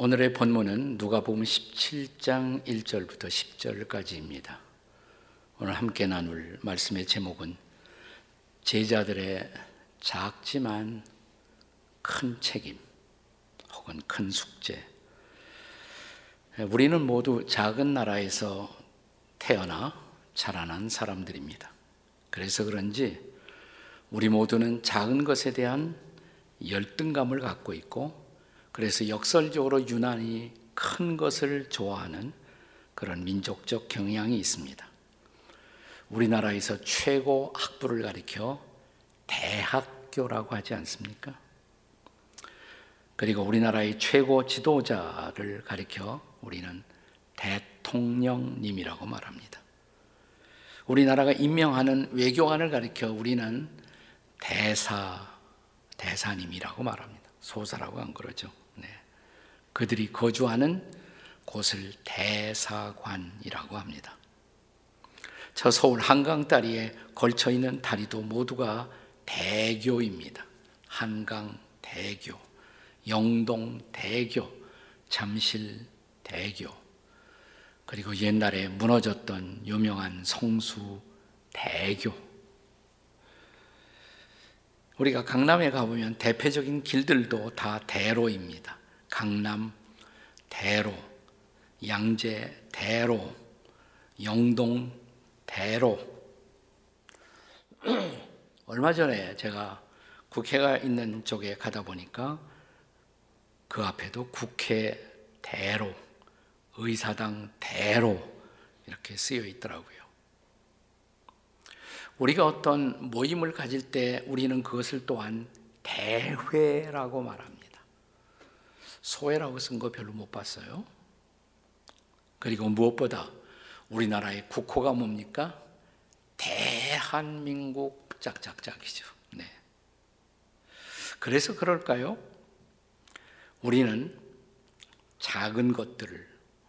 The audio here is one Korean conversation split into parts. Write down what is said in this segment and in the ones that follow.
오늘의 본문은 누가복음 17장 1절부터 10절까지입니다. 오늘 함께 나눌 말씀의 제목은 제자들의 작지만 큰 책임 혹은 큰 숙제. 우리는 모두 작은 나라에서 태어나 자라난 사람들입니다. 그래서 그런지 우리 모두는 작은 것에 대한 열등감을 갖고 있고 그래서 역설적으로 유난히 큰 것을 좋아하는 그런 민족적 경향이 있습니다. 우리나라에서 최고 학부를 가리켜 대학교라고 하지 않습니까? 그리고 우리나라의 최고 지도자를 가리켜 우리는 대통령님이라고 말합니다. 우리나라가 임명하는 외교관을 가리켜 우리는 대사, 대사님이라고 말합니다. 소사라고 안 그러죠. 그들이 거주하는 곳을 대사관이라고 합니다. 저 서울 한강 다리에 걸쳐 있는 다리도 모두가 대교입니다. 한강 대교, 영동 대교, 잠실 대교, 그리고 옛날에 무너졌던 유명한 성수 대교. 우리가 강남에 가보면 대표적인 길들도 다 대로입니다. 강남 대로, 양재 대로, 영동 대로. 얼마 전에 제가 국회가 있는 쪽에 가다 보니까 그 앞에도 국회 대로, 의사당 대로 이렇게 쓰여 있더라고요. 우리가 어떤 모임을 가질 때 우리는 그것을 또한 대회라고 말합니다. 소회라고 쓴 거 별로 못 봤어요. 그리고 무엇보다 우리나라의 국호가 뭡니까? 대한민국 짝짝짝이죠. 네. 그래서 그럴까요? 우리는 작은 것들을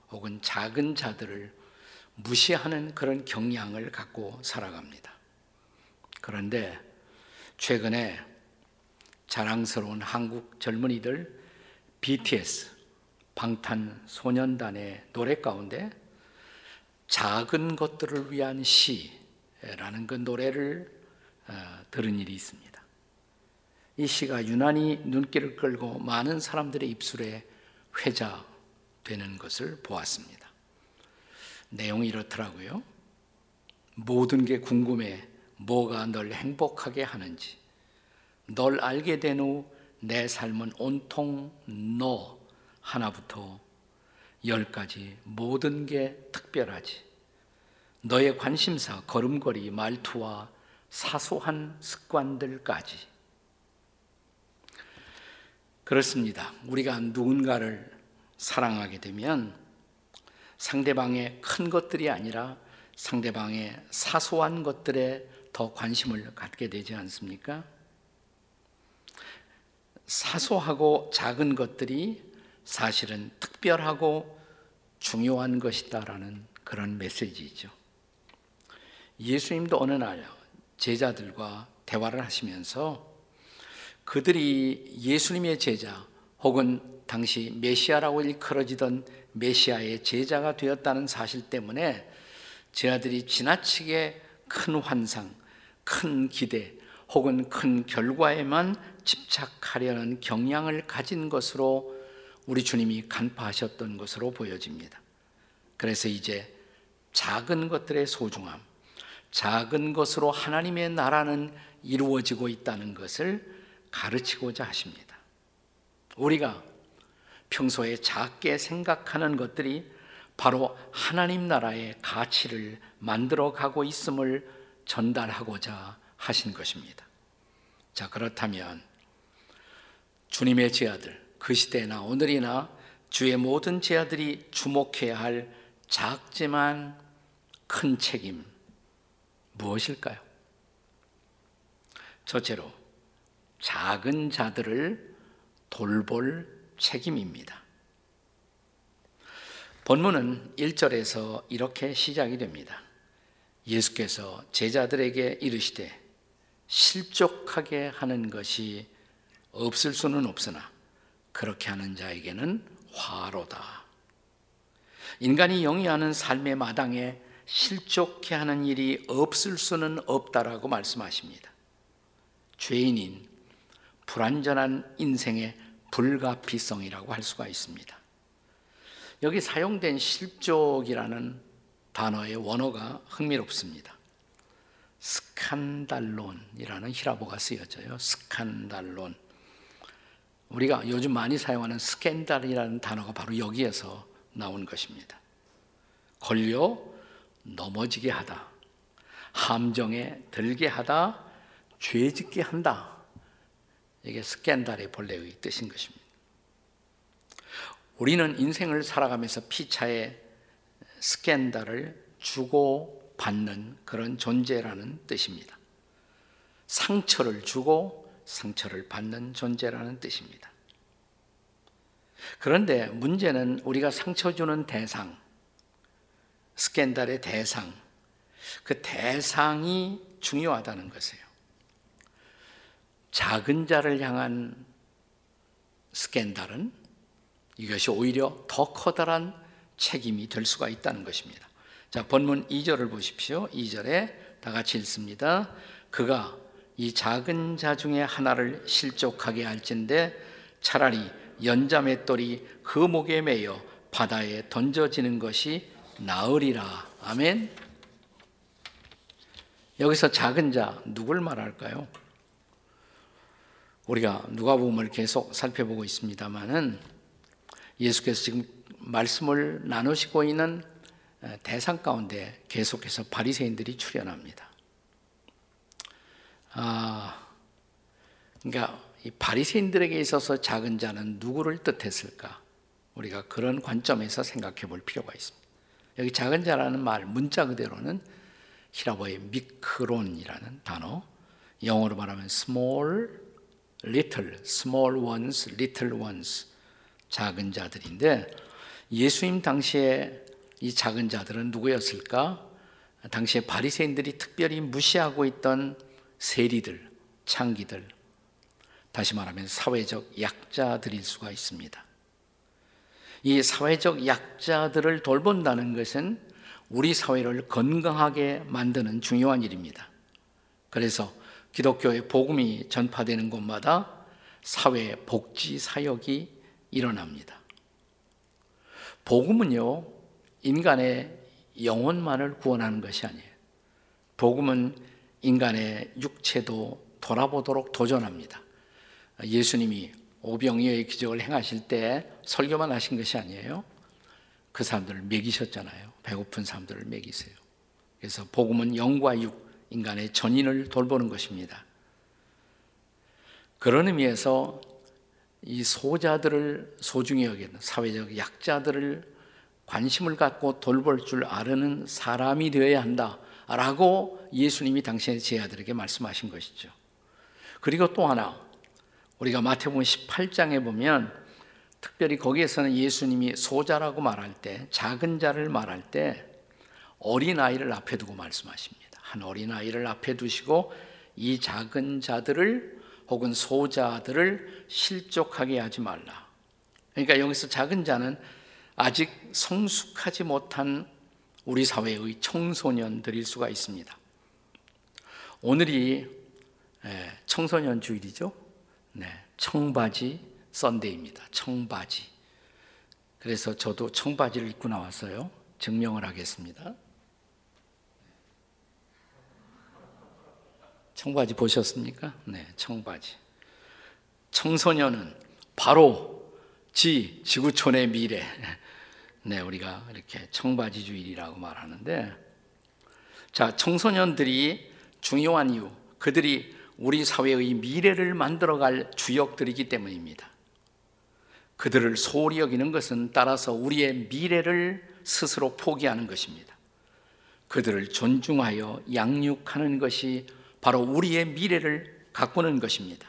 혹은 작은 자들을 무시하는 그런 경향을 갖고 살아갑니다. 그런데 최근에 자랑스러운 한국 젊은이들 BTS 방탄소년단의 노래 가운데 작은 것들을 위한 시라는 그 노래를 어, 들은 일이 있습니다. 이 시가 유난히 눈길을 끌고 많은 사람들의 입술에 회자되는 것을 보았습니다. 내용이 이렇더라고요. 모든 게 궁금해. 뭐가 널 행복하게 하는지. 널 알게 된 후 내 삶은 온통 너 하나부터 열까지 모든 게 특별하지. 너의 관심사, 걸음걸이, 말투와 사소한 습관들까지. 그렇습니다. 우리가 누군가를 사랑하게 되면 상대방의 큰 것들이 아니라 상대방의 사소한 것들에 더 관심을 갖게 되지 않습니까? 사소하고 작은 것들이 사실은 특별하고 중요한 것이다라는 그런 메시지죠. 예수님도 어느 날 제자들과 대화를 하시면서 그들이 예수님의 제자 혹은 당시 메시아라고 일컬어지던 메시아의 제자가 되었다는 사실 때문에 제자들이 지나치게 큰 환상, 큰 기대 혹은 큰 결과에만 집착하려는 경향을 가진 것으로 우리 주님이 간파하셨던 것으로 보여집니다. 그래서 이제 작은 것들의 소중함, 작은 것으로 하나님의 나라는 이루어지고 있다는 것을 가르치고자 하십니다. 우리가 평소에 작게 생각하는 것들이 바로 하나님 나라의 가치를 만들어 가고 있음을 전달하고자 하신 것입니다. 자, 그렇다면 주님의 제아들, 그 시대나 오늘이나 주의 모든 제아들이 주목해야 할 작지만 큰 책임 무엇일까요? 첫째로 작은 자들을 돌볼 책임입니다. 본문은 1절에서 이렇게 시작이 됩니다. 예수께서 제자들에게 이르시되 실족하게 하는 것이 없을 수는 없으나 그렇게 하는 자에게는 화로다. 인간이 영위하는 삶의 마당에 실족해 하는 일이 없을 수는 없다라고 말씀하십니다. 죄인인 불완전한 인생의 불가피성이라고 할 수가 있습니다. 여기 사용된 실족이라는 단어의 원어가 흥미롭습니다. σκάνδαλον이라는 헬라어가 쓰여져요. σκάνδαλον. 우리가 요즘 많이 사용하는 스캔달이라는 단어가 바로 여기에서 나온 것입니다. 걸려 넘어지게 하다, 함정에 들게 하다, 죄 짓게 한다. 이게 스캔달의 본래의 뜻인 것입니다. 우리는 인생을 살아가면서 피차에 스캔달을 주고 받는 그런 존재라는 뜻입니다. 상처를 주고 상처를 받는 존재라는 뜻입니다. 그런데 문제는 우리가 상처 주는 대상, 스캔달의 대상, 그 대상이 중요하다는 것이에요. 작은 자를 향한 스캔달은 이것이 오히려 더 커다란 책임이 될 수가 있다는 것입니다. 자, 본문 2절을 보십시오. 2절에 다 같이 읽습니다. 그가 이 작은 자 중에 하나를 실족하게 할진데 차라리 연자맷돌이 그 목에 매여 바다에 던져지는 것이 나으리라. 아멘. 여기서 작은 자 누굴 말할까요? 우리가 누가복음을 계속 살펴보고 있습니다만은 예수께서 지금 말씀을 나누시고 있는 대상 가운데 계속해서 바리새인들이 출현합니다. 아, 그러니까 이 바리새인들에게 있어서 작은 자는 누구를 뜻했을까? 우리가 그런 관점에서 생각해 볼 필요가 있습니다. 여기 작은 자라는 말 문자 그대로는 히라보의 미크론이라는 단어, 영어로 말하면 small, little, small ones, little ones, 작은 자들인데 예수님 당시에 이 작은 자들은 누구였을까? 당시에 바리새인들이 특별히 무시하고 있던 세리들, 창기들, 다시 말하면 사회적 약자들일 수가 있습니다. 이 사회적 약자들을 돌본다는 것은 우리 사회를 건강하게 만드는 중요한 일입니다. 그래서 기독교의 복음이 전파되는 곳마다 사회 복지 사역이 일어납니다. 복음은요, 인간의 영혼만을 구원하는 것이 아니에요. 복음은 인간의 육체도 돌아보도록 도전합니다. 예수님이 오병이어의 기적을 행하실 때 설교만 하신 것이 아니에요. 그 사람들을 먹이셨잖아요. 배고픈 사람들을 먹이세요. 그래서 복음은 영과 육, 인간의 전인을 돌보는 것입니다. 그런 의미에서 이 소자들을 소중히 여기는 사회적 약자들을 관심을 갖고 돌볼 줄 아는 사람이 되어야 한다 라고 예수님이 당신의 제자들에게 말씀하신 것이죠. 그리고 또 하나 우리가 마태복음 18장에 보면 특별히 거기에서는 예수님이 소자라고 말할 때 작은 자를 말할 때 어린 아이를 앞에 두고 말씀하십니다. 한 어린 아이를 앞에 두시고 이 작은 자들을 혹은 소자들을 실족하게 하지 말라. 그러니까 여기서 작은 자는 아직 성숙하지 못한 우리 사회의 청소년들일 수가 있습니다. 오늘이 예, 청소년 주일이죠. 네, 청바지 썬데이입니다. 청바지. 그래서 저도 청바지를 입고 나왔어요. 증명을 하겠습니다. 청바지 보셨습니까? 네, 청바지. 청소년은 바로 지 지구촌의 미래. 네, 우리가 이렇게 청바지 주일이라고 말하는데 자, 청소년들이 중요한 이유, 그들이 우리 사회의 미래를 만들어 갈 주역들이기 때문입니다. 그들을 소홀히 여기는 것은 따라서 우리의 미래를 스스로 포기하는 것입니다. 그들을 존중하여 양육하는 것이 바로 우리의 미래를 가꾸는 것입니다.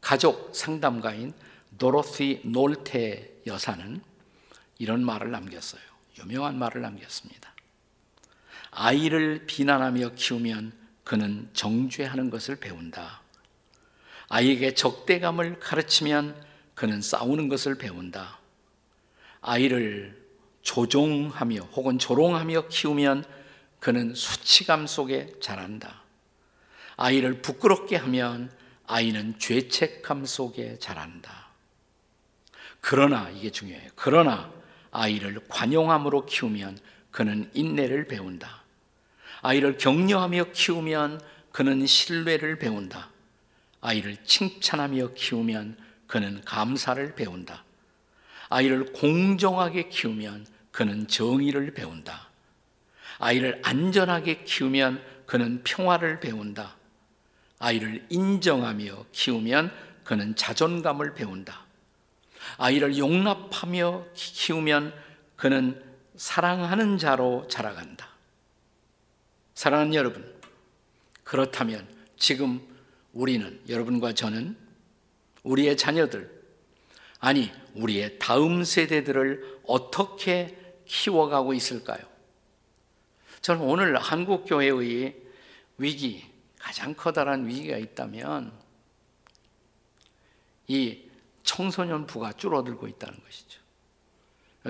가족 상담가인 도로시 놀테 여사는 이런 말을 남겼어요. 유명한 말을 남겼습니다. 아이를 비난하며 키우면 그는 정죄하는 것을 배운다. 아이에게 적대감을 가르치면 그는 싸우는 것을 배운다. 아이를 조종하며 혹은 조롱하며 키우면 그는 수치감 속에 자란다. 아이를 부끄럽게 하면 아이는 죄책감 속에 자란다. 그러나 이게 중요해요. 그러나 아이를 관용함으로 키우면 그는 인내를 배운다. 아이를 격려하며 키우면 그는 신뢰를 배운다. 아이를 칭찬하며 키우면 그는 감사를 배운다. 아이를 공정하게 키우면 그는 정의를 배운다. 아이를 안전하게 키우면 그는 평화를 배운다. 아이를 인정하며 키우면 그는 자존감을 배운다. 아이를 용납하며 키우면 그는 사랑하는 자로 자라간다. 사랑하는 여러분, 그렇다면 지금 우리는, 여러분과 저는 우리의 자녀들, 아니, 우리의 다음 세대들을 어떻게 키워가고 있을까요? 저는 오늘 한국교회의 위기, 가장 커다란 위기가 있다면 이 청소년 부가 줄어들고 있다는 것이죠.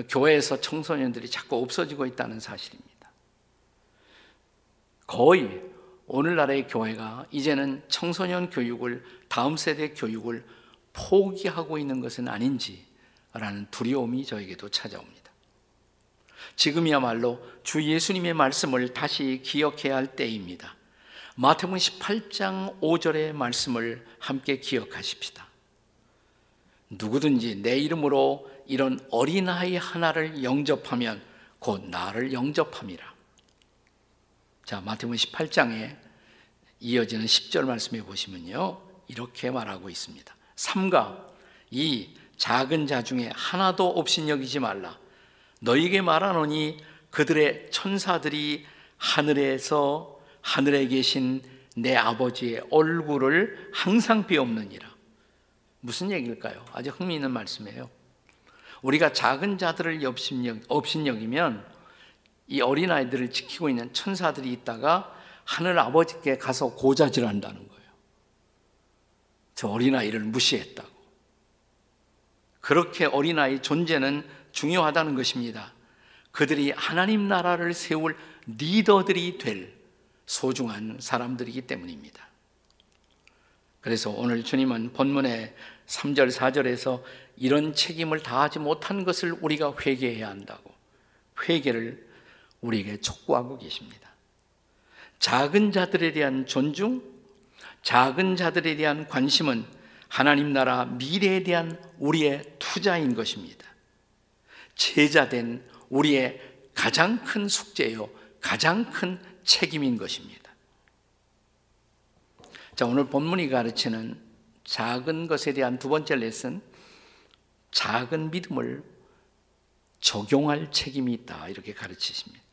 교회에서 청소년들이 자꾸 없어지고 있다는 사실입니다. 거의 오늘날의 교회가 이제는 청소년 교육을 다음 세대 교육을 포기하고 있는 것은 아닌지라는 두려움이 저에게도 찾아옵니다. 지금이야말로 주 예수님의 말씀을 다시 기억해야 할 때입니다. 마태복음 18장 5절의 말씀을 함께 기억하십시다. 누구든지 내 이름으로 이런 어린아이 하나를 영접하면 곧 나를 영접함이라. 자, 마태복음 18장에 이어지는 10절 말씀해 보시면요. 이렇게 말하고 있습니다. 삼가 이 작은 자 중에 하나도 없인 여기지 말라. 너에게 말하노니 그들의 천사들이 하늘에서 하늘에 계신 내 아버지의 얼굴을 항상 비옵느니라. 무슨 얘기일까요? 아주 흥미있는 말씀이에요. 우리가 작은 자들을 업신여 기면 이 어린아이들을 지키고 있는 천사들이 있다가 하늘 아버지께 가서 고자질 한다는 거예요. 저 어린아이를 무시했다고. 그렇게 어린아이 존재는 중요하다는 것입니다. 그들이 하나님 나라를 세울 리더들이 될 소중한 사람들이기 때문입니다. 그래서 오늘 주님은 본문의 3절, 4절에서 이런 책임을 다하지 못한 것을 우리가 회개해야 한다고 회개를 우리에게 촉구하고 계십니다. 작은 자들에 대한 존중, 작은 자들에 대한 관심은 하나님 나라 미래에 대한 우리의 투자인 것입니다. 제자된 우리의 가장 큰 숙제요, 가장 큰 책임인 것입니다. 자, 오늘 본문이 가르치는 작은 것에 대한 두 번째 레슨, 작은 믿음을 적용할 책임이 있다. 이렇게 가르치십니다.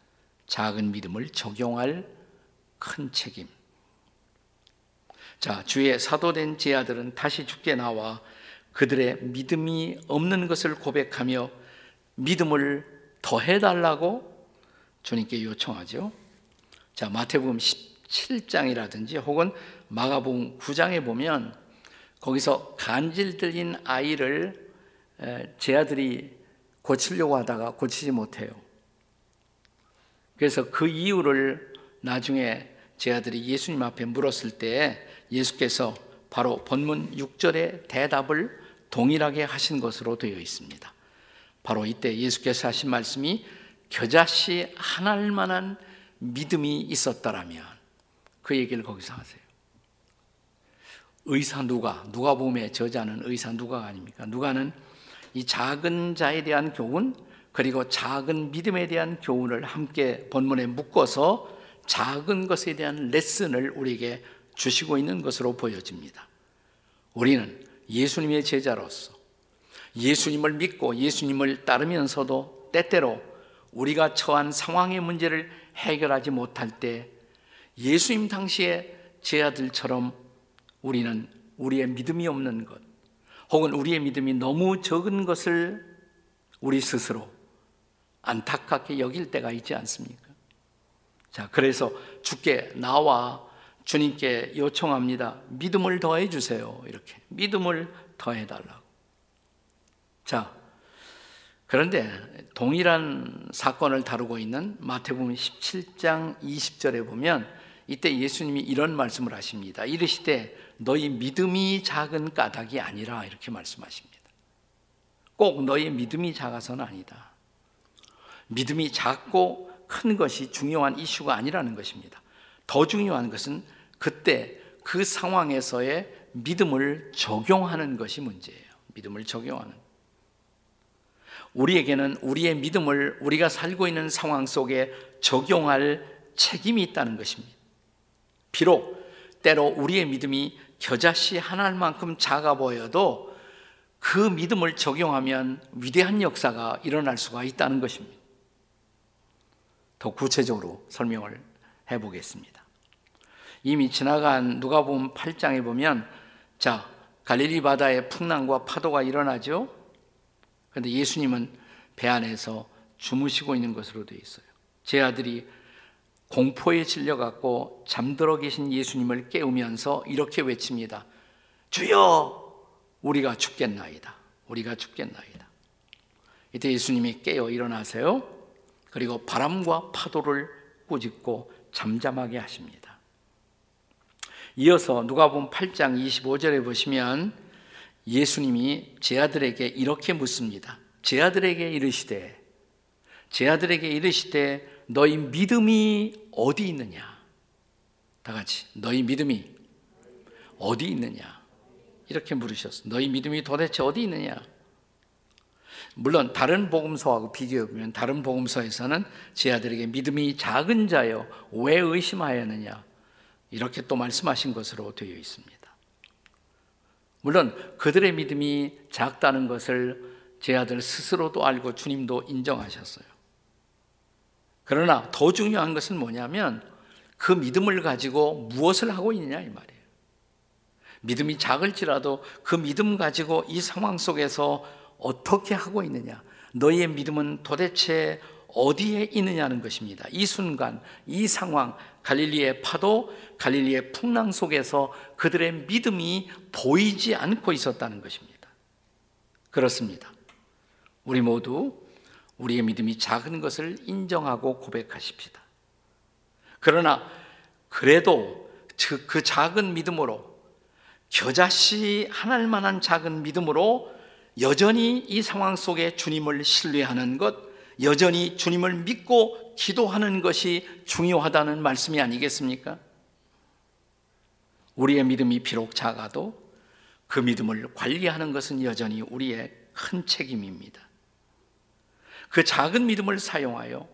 작은 믿음을 적용할 큰 책임. 자, 주의 사도된 제 아들은 다시 죽게 나와 그들의 믿음이 없는 것을 고백하며 믿음을 더해달라고 주님께 요청하죠. 자, 마태복음 17장이라든지 혹은 마가복음 9장에 보면 거기서 간질 들린 아이를 제 아들이 고치려고 하다가 고치지 못해요. 그래서 그 이유를 나중에 제 아들이 예수님 앞에 물었을 때 예수께서 바로 본문 6절의 대답을 동일하게 하신 것으로 되어 있습니다. 바로 이때 예수께서 하신 말씀이 겨자씨 하나일 만한 믿음이 있었더라면 그 얘기를 거기서 하세요. 의사 누가, 누가 보면 저자는 의사 누가가 아닙니까? 누가는 이 작은 자에 대한 교훈, 그리고 작은 믿음에 대한 교훈을 함께 본문에 묶어서 작은 것에 대한 레슨을 우리에게 주시고 있는 것으로 보여집니다. 우리는 예수님의 제자로서 예수님을 믿고 예수님을 따르면서도 때때로 우리가 처한 상황의 문제를 해결하지 못할 때 예수님 당시의 제 아들처럼 우리는 우리의 믿음이 없는 것, 혹은 우리의 믿음이 너무 적은 것을 우리 스스로 안타깝게 여길 때가 있지 않습니까? 자, 그래서 주께 나와 주님께 요청합니다. 믿음을 더해 주세요. 이렇게. 믿음을 더해 달라고. 자, 그런데 동일한 사건을 다루고 있는 마태복음 17장 20절에 보면 이때 예수님이 이런 말씀을 하십니다. 이르시되 너희 믿음이 작은 까닭이 아니라 이렇게 말씀하십니다. 꼭 너희 믿음이 작아서는 아니다. 믿음이 작고 큰 것이 중요한 이슈가 아니라는 것입니다. 더 중요한 것은 그때 그 상황에서의 믿음을 적용하는 것이 문제예요. 믿음을 적용하는. 우리에게는 우리의 믿음을 우리가 살고 있는 상황 속에 적용할 책임이 있다는 것입니다. 비록 때로 우리의 믿음이 겨자씨 하나만큼 작아 보여도 그 믿음을 적용하면 위대한 역사가 일어날 수가 있다는 것입니다. 더 구체적으로 설명을 해 보겠습니다. 이미 지나간 누가복음 8장에 보면 자, 갈릴리 바다에 풍랑과 파도가 일어나죠. 그런데 예수님은 배 안에서 주무시고 있는 것으로 되어 있어요. 제 아들이 공포에 질려갖고 잠들어 계신 예수님을 깨우면서 이렇게 외칩니다. 주여, 우리가 죽겠나이다. 우리가 죽겠나이다. 이때 예수님이 깨어 일어나세요. 그리고 바람과 파도를 꾸짖고 잠잠하게 하십니다. 이어서 누가복음 8장 25절에 보시면 예수님이 제 아들에게 이렇게 묻습니다. 제 아들에게 이르시되 제 아들에게 이르시되 너희 믿음이 어디 있느냐? 다 같이 너희 믿음이 어디 있느냐? 이렇게 물으셨어. 너희 믿음이 도대체 어디 있느냐? 물론 다른 복음서하고 비교해 보면 다른 복음서에서는 제 아들에게 믿음이 작은 자여 왜 의심하였느냐 이렇게 또 말씀하신 것으로 되어 있습니다. 물론 그들의 믿음이 작다는 것을 제 아들 스스로도 알고 주님도 인정하셨어요. 그러나 더 중요한 것은 뭐냐면 그 믿음을 가지고 무엇을 하고 있느냐 이 말이에요. 믿음이 작을지라도 그 믿음 가지고 이 상황 속에서 어떻게 하고 있느냐. 너희의 믿음은 도대체 어디에 있느냐는 것입니다. 이 순간, 이 상황, 갈릴리의 파도, 갈릴리의 풍랑 속에서 그들의 믿음이 보이지 않고 있었다는 것입니다. 그렇습니다. 우리 모두 우리의 믿음이 작은 것을 인정하고 고백하십시다. 그러나 그래도 그 작은 믿음으로 겨자씨 하나일 만한 작은 믿음으로 여전히 이 상황 속에 주님을 신뢰하는 것, 여전히 주님을 믿고 기도하는 것이 중요하다는 말씀이 아니겠습니까? 우리의 믿음이 비록 작아도 그 믿음을 관리하는 것은 여전히 우리의 큰 책임입니다. 그 작은 믿음을 사용하여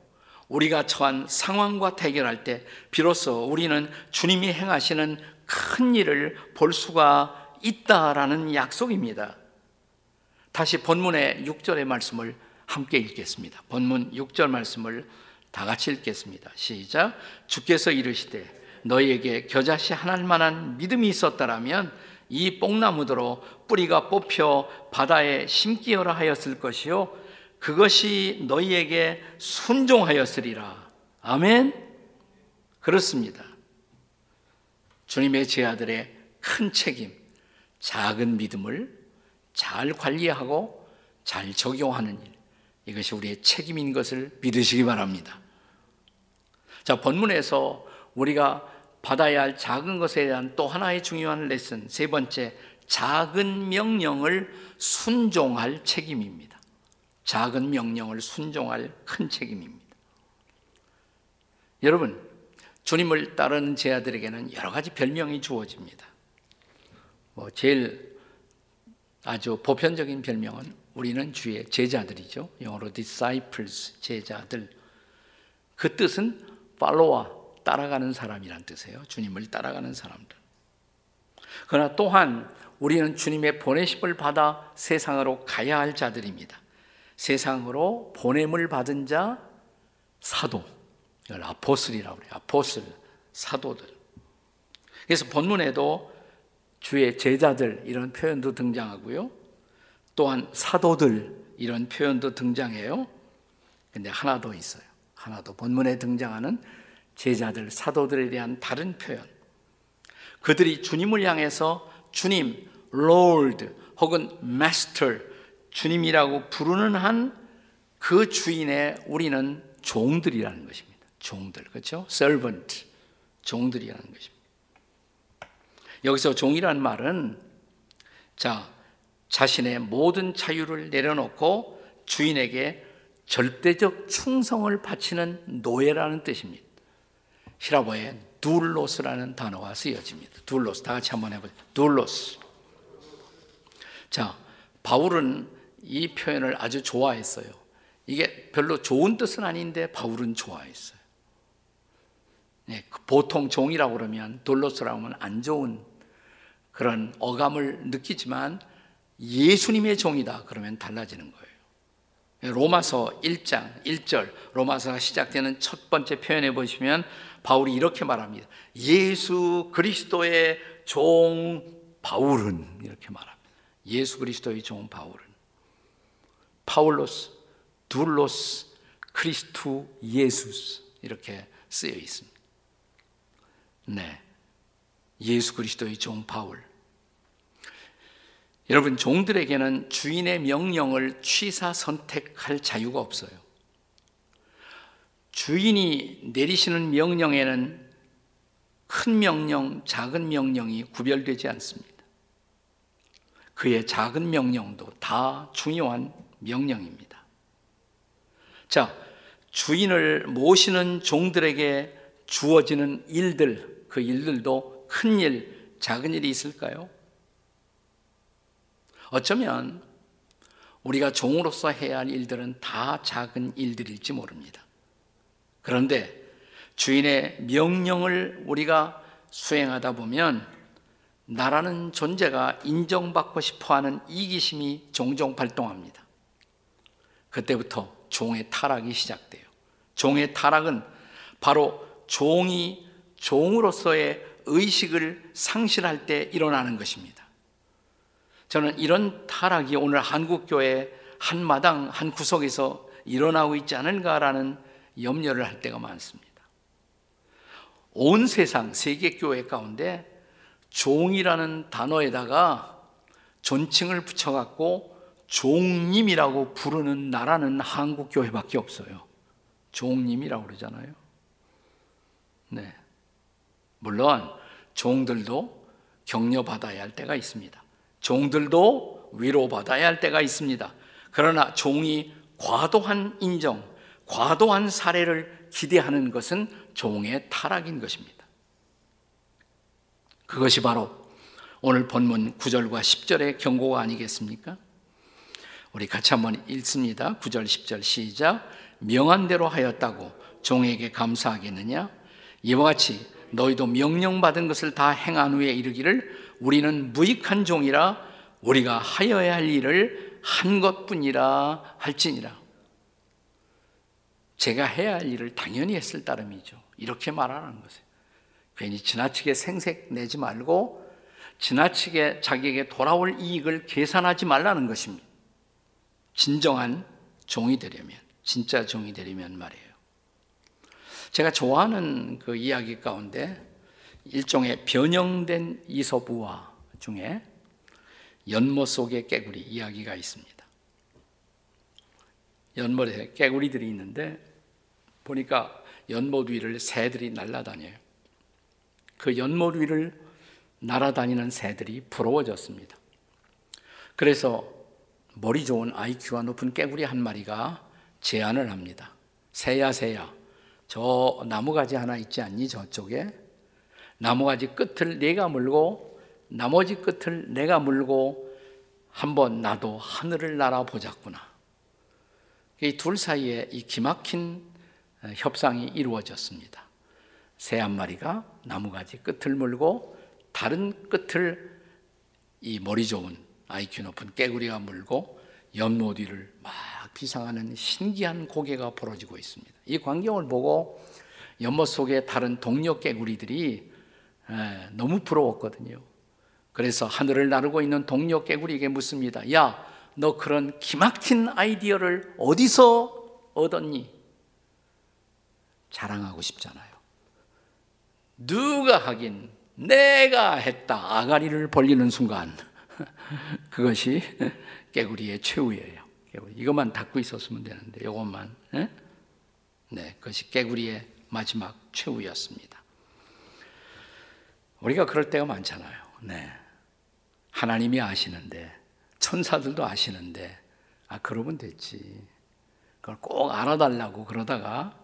우리가 처한 상황과 대결할 때 비로소 우리는 주님이 행하시는 큰 일을 볼 수가 있다라는 약속입니다. 다시 본문의 6절의 말씀을 함께 읽겠습니다. 본문 6절 말씀을 다 같이 읽겠습니다. 시작. 주께서 이르시되 너희에게 겨자씨 하나일 만한 믿음이 있었다라면 이 뽕나무더러 뿌리가 뽑혀 바다에 심기어라 하였을 것이요 그것이 너희에게 순종하였으리라. 아멘. 그렇습니다. 주님의 제 아들의 큰 책임, 작은 믿음을 잘 관리하고 잘 적용하는 일. 이것이 우리의 책임인 것을 믿으시기 바랍니다. 자, 본문에서 우리가 받아야 할 작은 것에 대한 또 하나의 중요한 레슨, 세 번째, 작은 명령을 순종할 책임입니다. 작은 명령을 순종할 큰 책임입니다. 여러분, 주님을 따르는 제 아들에게는 여러 가지 별명이 주어집니다. 뭐 제일 아주 보편적인 별명은 우리는 주의 제자들이죠. 영어로 disciples, 제자들. 그 뜻은 팔로와 따라가는 사람이란 뜻이에요. 주님을 따라가는 사람들. 그러나 또한 우리는 주님의 보내심을 받아 세상으로 가야 할 자들입니다. 세상으로 보냄을 받은 자 사도 아포슬이라고 그래요. 아포슬 사도들. 그래서 본문에도 주의 제자들 이런 표현도 등장하고요. 또한 사도들 이런 표현도 등장해요. 근데 하나 더 있어요. 하나 더 본문에 등장하는 제자들 사도들에 대한 다른 표현. 그들이 주님을 향해서 주님, Lord 혹은 Master 주님이라고 부르는 한 그 주인의 우리는 종들이라는 것입니다. 종들. 그렇죠? servant. 종들이라는 것입니다. 여기서 종이라는 말은 자, 자신의 모든 자유를 내려놓고 주인에게 절대적 충성을 바치는 노예라는 뜻입니다. 히라보에 둘로스라는 단어가 쓰여집니다. 둘로스. 다 같이 한번 해보죠. 둘로스. 자, 바울은 이 표현을 아주 좋아했어요. 이게 별로 좋은 뜻은 아닌데 바울은 좋아했어요. 네, 보통 종이라고 그러면 돌로스라고 하면 안 좋은 그런 어감을 느끼지만 예수님의 종이다 그러면 달라지는 거예요. 로마서 1장 1절 로마서가 시작되는 첫 번째 표현에 보시면 바울이 이렇게 말합니다. 예수 그리스도의 종 바울은 이렇게 말합니다. 예수 그리스도의 종 바울은 파울로스, 둘로스, 크리스투, 예수스 이렇게 쓰여 있습니다. 네. 예수 그리스도의 종 바울. 여러분, 종들에게는 주인의 명령을 취사 선택할 자유가 없어요. 주인이 내리시는 명령에는 큰 명령, 작은 명령이 구별되지 않습니다. 그의 작은 명령도 다 중요한 명령입니다. 자, 주인을 모시는 종들에게 주어지는 일들, 그 일들도 큰 일, 작은 일이 있을까요? 어쩌면 우리가 종으로서 해야 할 일들은 다 작은 일들일지 모릅니다. 그런데 주인의 명령을 우리가 수행하다 보면 나라는 존재가 인정받고 싶어 하는 이기심이 종종 발동합니다. 그때부터 종의 타락이 시작돼요. 종의 타락은 바로 종이 종으로서의 의식을 상실할 때 일어나는 것입니다. 저는 이런 타락이 오늘 한국교회 한 마당, 한 구석에서 일어나고 있지 않은가라는 염려를 할 때가 많습니다. 온 세상, 세계 교회 가운데 종이라는 단어에다가 존칭을 붙여갖고 종님이라고 부르는 나라는 한국 교회밖에 없어요. 종님이라고 그러잖아요. 네. 물론 종들도 격려받아야 할 때가 있습니다. 종들도 위로받아야 할 때가 있습니다. 그러나 종이 과도한 인정, 과도한 사례를 기대하는 것은 종의 타락인 것입니다. 그것이 바로 오늘 본문 9절과 10절의 경고가 아니겠습니까? 우리 같이 한번 읽습니다. 9절, 10절 시작. 명한 대로 하였다고 종에게 감사하겠느냐? 이와 같이 너희도 명령받은 것을 다 행한 후에 이르기를 우리는 무익한 종이라 우리가 하여야 할 일을 한 것뿐이라 할지니라. 제가 해야 할 일을 당연히 했을 따름이죠. 이렇게 말하는 것이에요. 괜히 지나치게 생색 내지 말고 지나치게 자기에게 돌아올 이익을 계산하지 말라는 것입니다. 진정한 종이 되려면, 진짜 종이 되려면 말이에요. 제가 좋아하는 그 이야기 가운데 일종의 변형된 이소부화 중에 연못 속의 깨구리 이야기가 있습니다. 연못에 깨구리들이 있는데 보니까 연못 위를 새들이 날아다녀요. 그 연못 위를 날아다니는 새들이 부러워졌습니다. 그래서 머리 좋은 IQ가 높은 깨구리 한 마리가 제안을 합니다. 새야 새야 저 나무가지 하나 있지 않니 저쪽에 나무가지 끝을 내가 물고 나머지 끝을 내가 물고 한번 나도 하늘을 날아보자꾸나. 이 둘 사이에 이 기막힌 협상이 이루어졌습니다. 새 한 마리가 나무가지 끝을 물고 다른 끝을 이 머리 좋은 IQ 높은 깨구리가 물고 연못 위를 막 비상하는 신기한 고개가 벌어지고 있습니다. 이 광경을 보고 연못 속의 다른 동료 깨구리들이 너무 부러웠거든요. 그래서 하늘을 나르고 있는 동료 깨구리에게 묻습니다. 야, 너 그런 기막힌 아이디어를 어디서 얻었니? 자랑하고 싶잖아요. 누가 하긴 내가 했다. 아가리를 벌리는 순간 그것이 깨구리의 최후예요. 이것만 닫고 있었으면 되는데 이것만 예? 네, 그것이 깨구리의 마지막 최후였습니다. 우리가 그럴 때가 많잖아요. 네. 하나님이 아시는데 천사들도 아시는데 아 그러면 됐지. 그걸 꼭 알아달라고 그러다가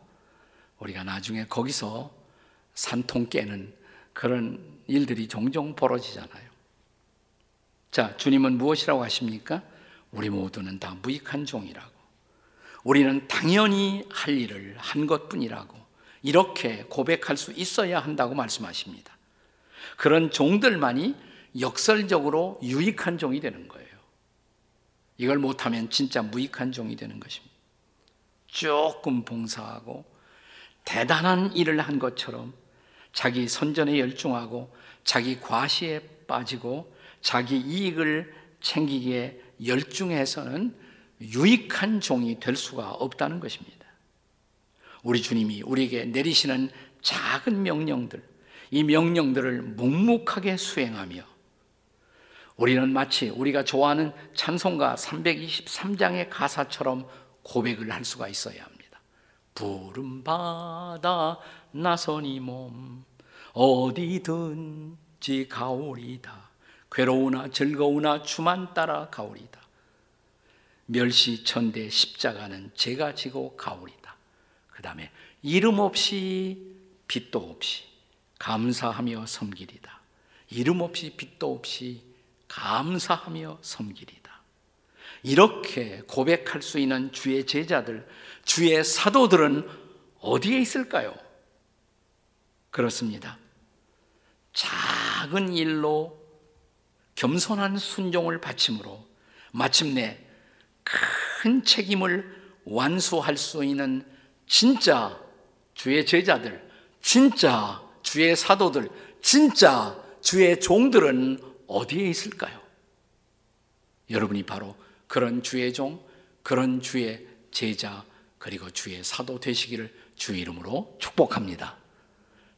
우리가 나중에 거기서 산통 깨는 그런 일들이 종종 벌어지잖아요. 자, 주님은 무엇이라고 하십니까? 우리 모두는 다 무익한 종이라고. 우리는 당연히 할 일을 한 것뿐이라고. 이렇게 고백할 수 있어야 한다고 말씀하십니다. 그런 종들만이 역설적으로 유익한 종이 되는 거예요. 이걸 못하면 진짜 무익한 종이 되는 것입니다. 조금 봉사하고 대단한 일을 한 것처럼 자기 선전에 열중하고 자기 과시에 빠지고 자기 이익을 챙기기에 열중해서는 유익한 종이 될 수가 없다는 것입니다. 우리 주님이 우리에게 내리시는 작은 명령들, 이 명령들을 묵묵하게 수행하며 우리는 마치 우리가 좋아하는 찬송가 323장의 가사처럼 고백을 할 수가 있어야 합니다. 부름 받아 나선이 몸 어디든지 가오리다. 괴로우나 즐거우나 주만 따라 가오리다. 멸시 천대 십자가는 제가 지고 가오리다. 그 다음에 이름 없이 빛도 없이 감사하며 섬기리다. 이름 없이 빛도 없이 감사하며 섬기리다. 이렇게 고백할 수 있는 주의 제자들, 주의 사도들은 어디에 있을까요? 그렇습니다. 작은 일로 겸손한 순종을 바침으로 마침내 큰 책임을 완수할 수 있는 진짜 주의 제자들, 진짜 주의 사도들, 진짜 주의 종들은 어디에 있을까요? 여러분이 바로 그런 주의 종, 그런 주의 제자, 그리고 주의 사도 되시기를 주 이름으로 축복합니다.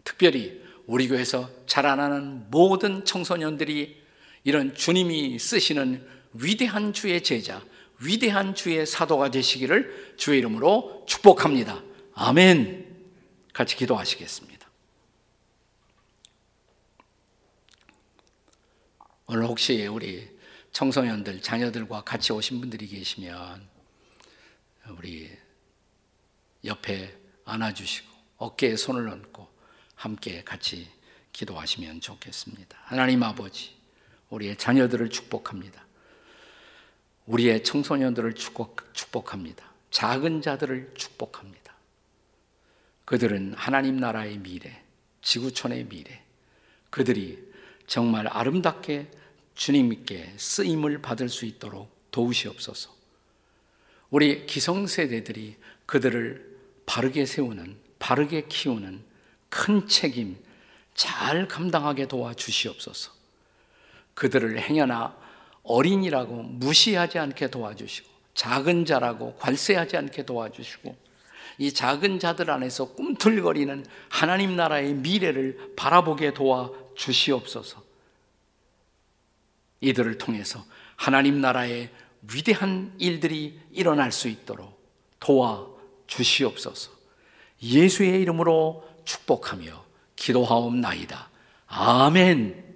특별히 우리 교회에서 자라나는 모든 청소년들이 이런 주님이 쓰시는 위대한 주의 제자, 위대한 주의 사도가 되시기를 주의 이름으로 축복합니다. 아멘. 같이 기도하시겠습니다. 오늘 혹시 우리 청소년들, 자녀들과 같이 오신 분들이 계시면 우리 옆에 안아주시고 어깨에 손을 얹고 함께 같이 기도하시면 좋겠습니다. 하나님 아버지, 우리의 자녀들을 축복합니다. 우리의 청소년들을 축복, 축복 합니다. 작은 자들을 축복합니다. 그들은 하나님 나라의 미래, 지구촌의 미래, 그들이 정말 아름답게 주님께 쓰임을 받을 수 있도록 도우시옵소서. 우리 기성세대들이 그들을 바르게 세우는, 바르게 키우는 큰 책임 잘 감당하게 도와주시옵소서. 그들을 행여나 어린이라고 무시하지 않게 도와주시고, 작은 자라고 관세하지 않게 도와주시고, 이 작은 자들 안에서 꿈틀거리는 하나님 나라의 미래를 바라보게 도와 주시옵소서. 이들을 통해서 하나님 나라의 위대한 일들이 일어날 수 있도록 도와 주시옵소서. 예수의 이름으로 축복하며 기도하옵나이다. 아멘.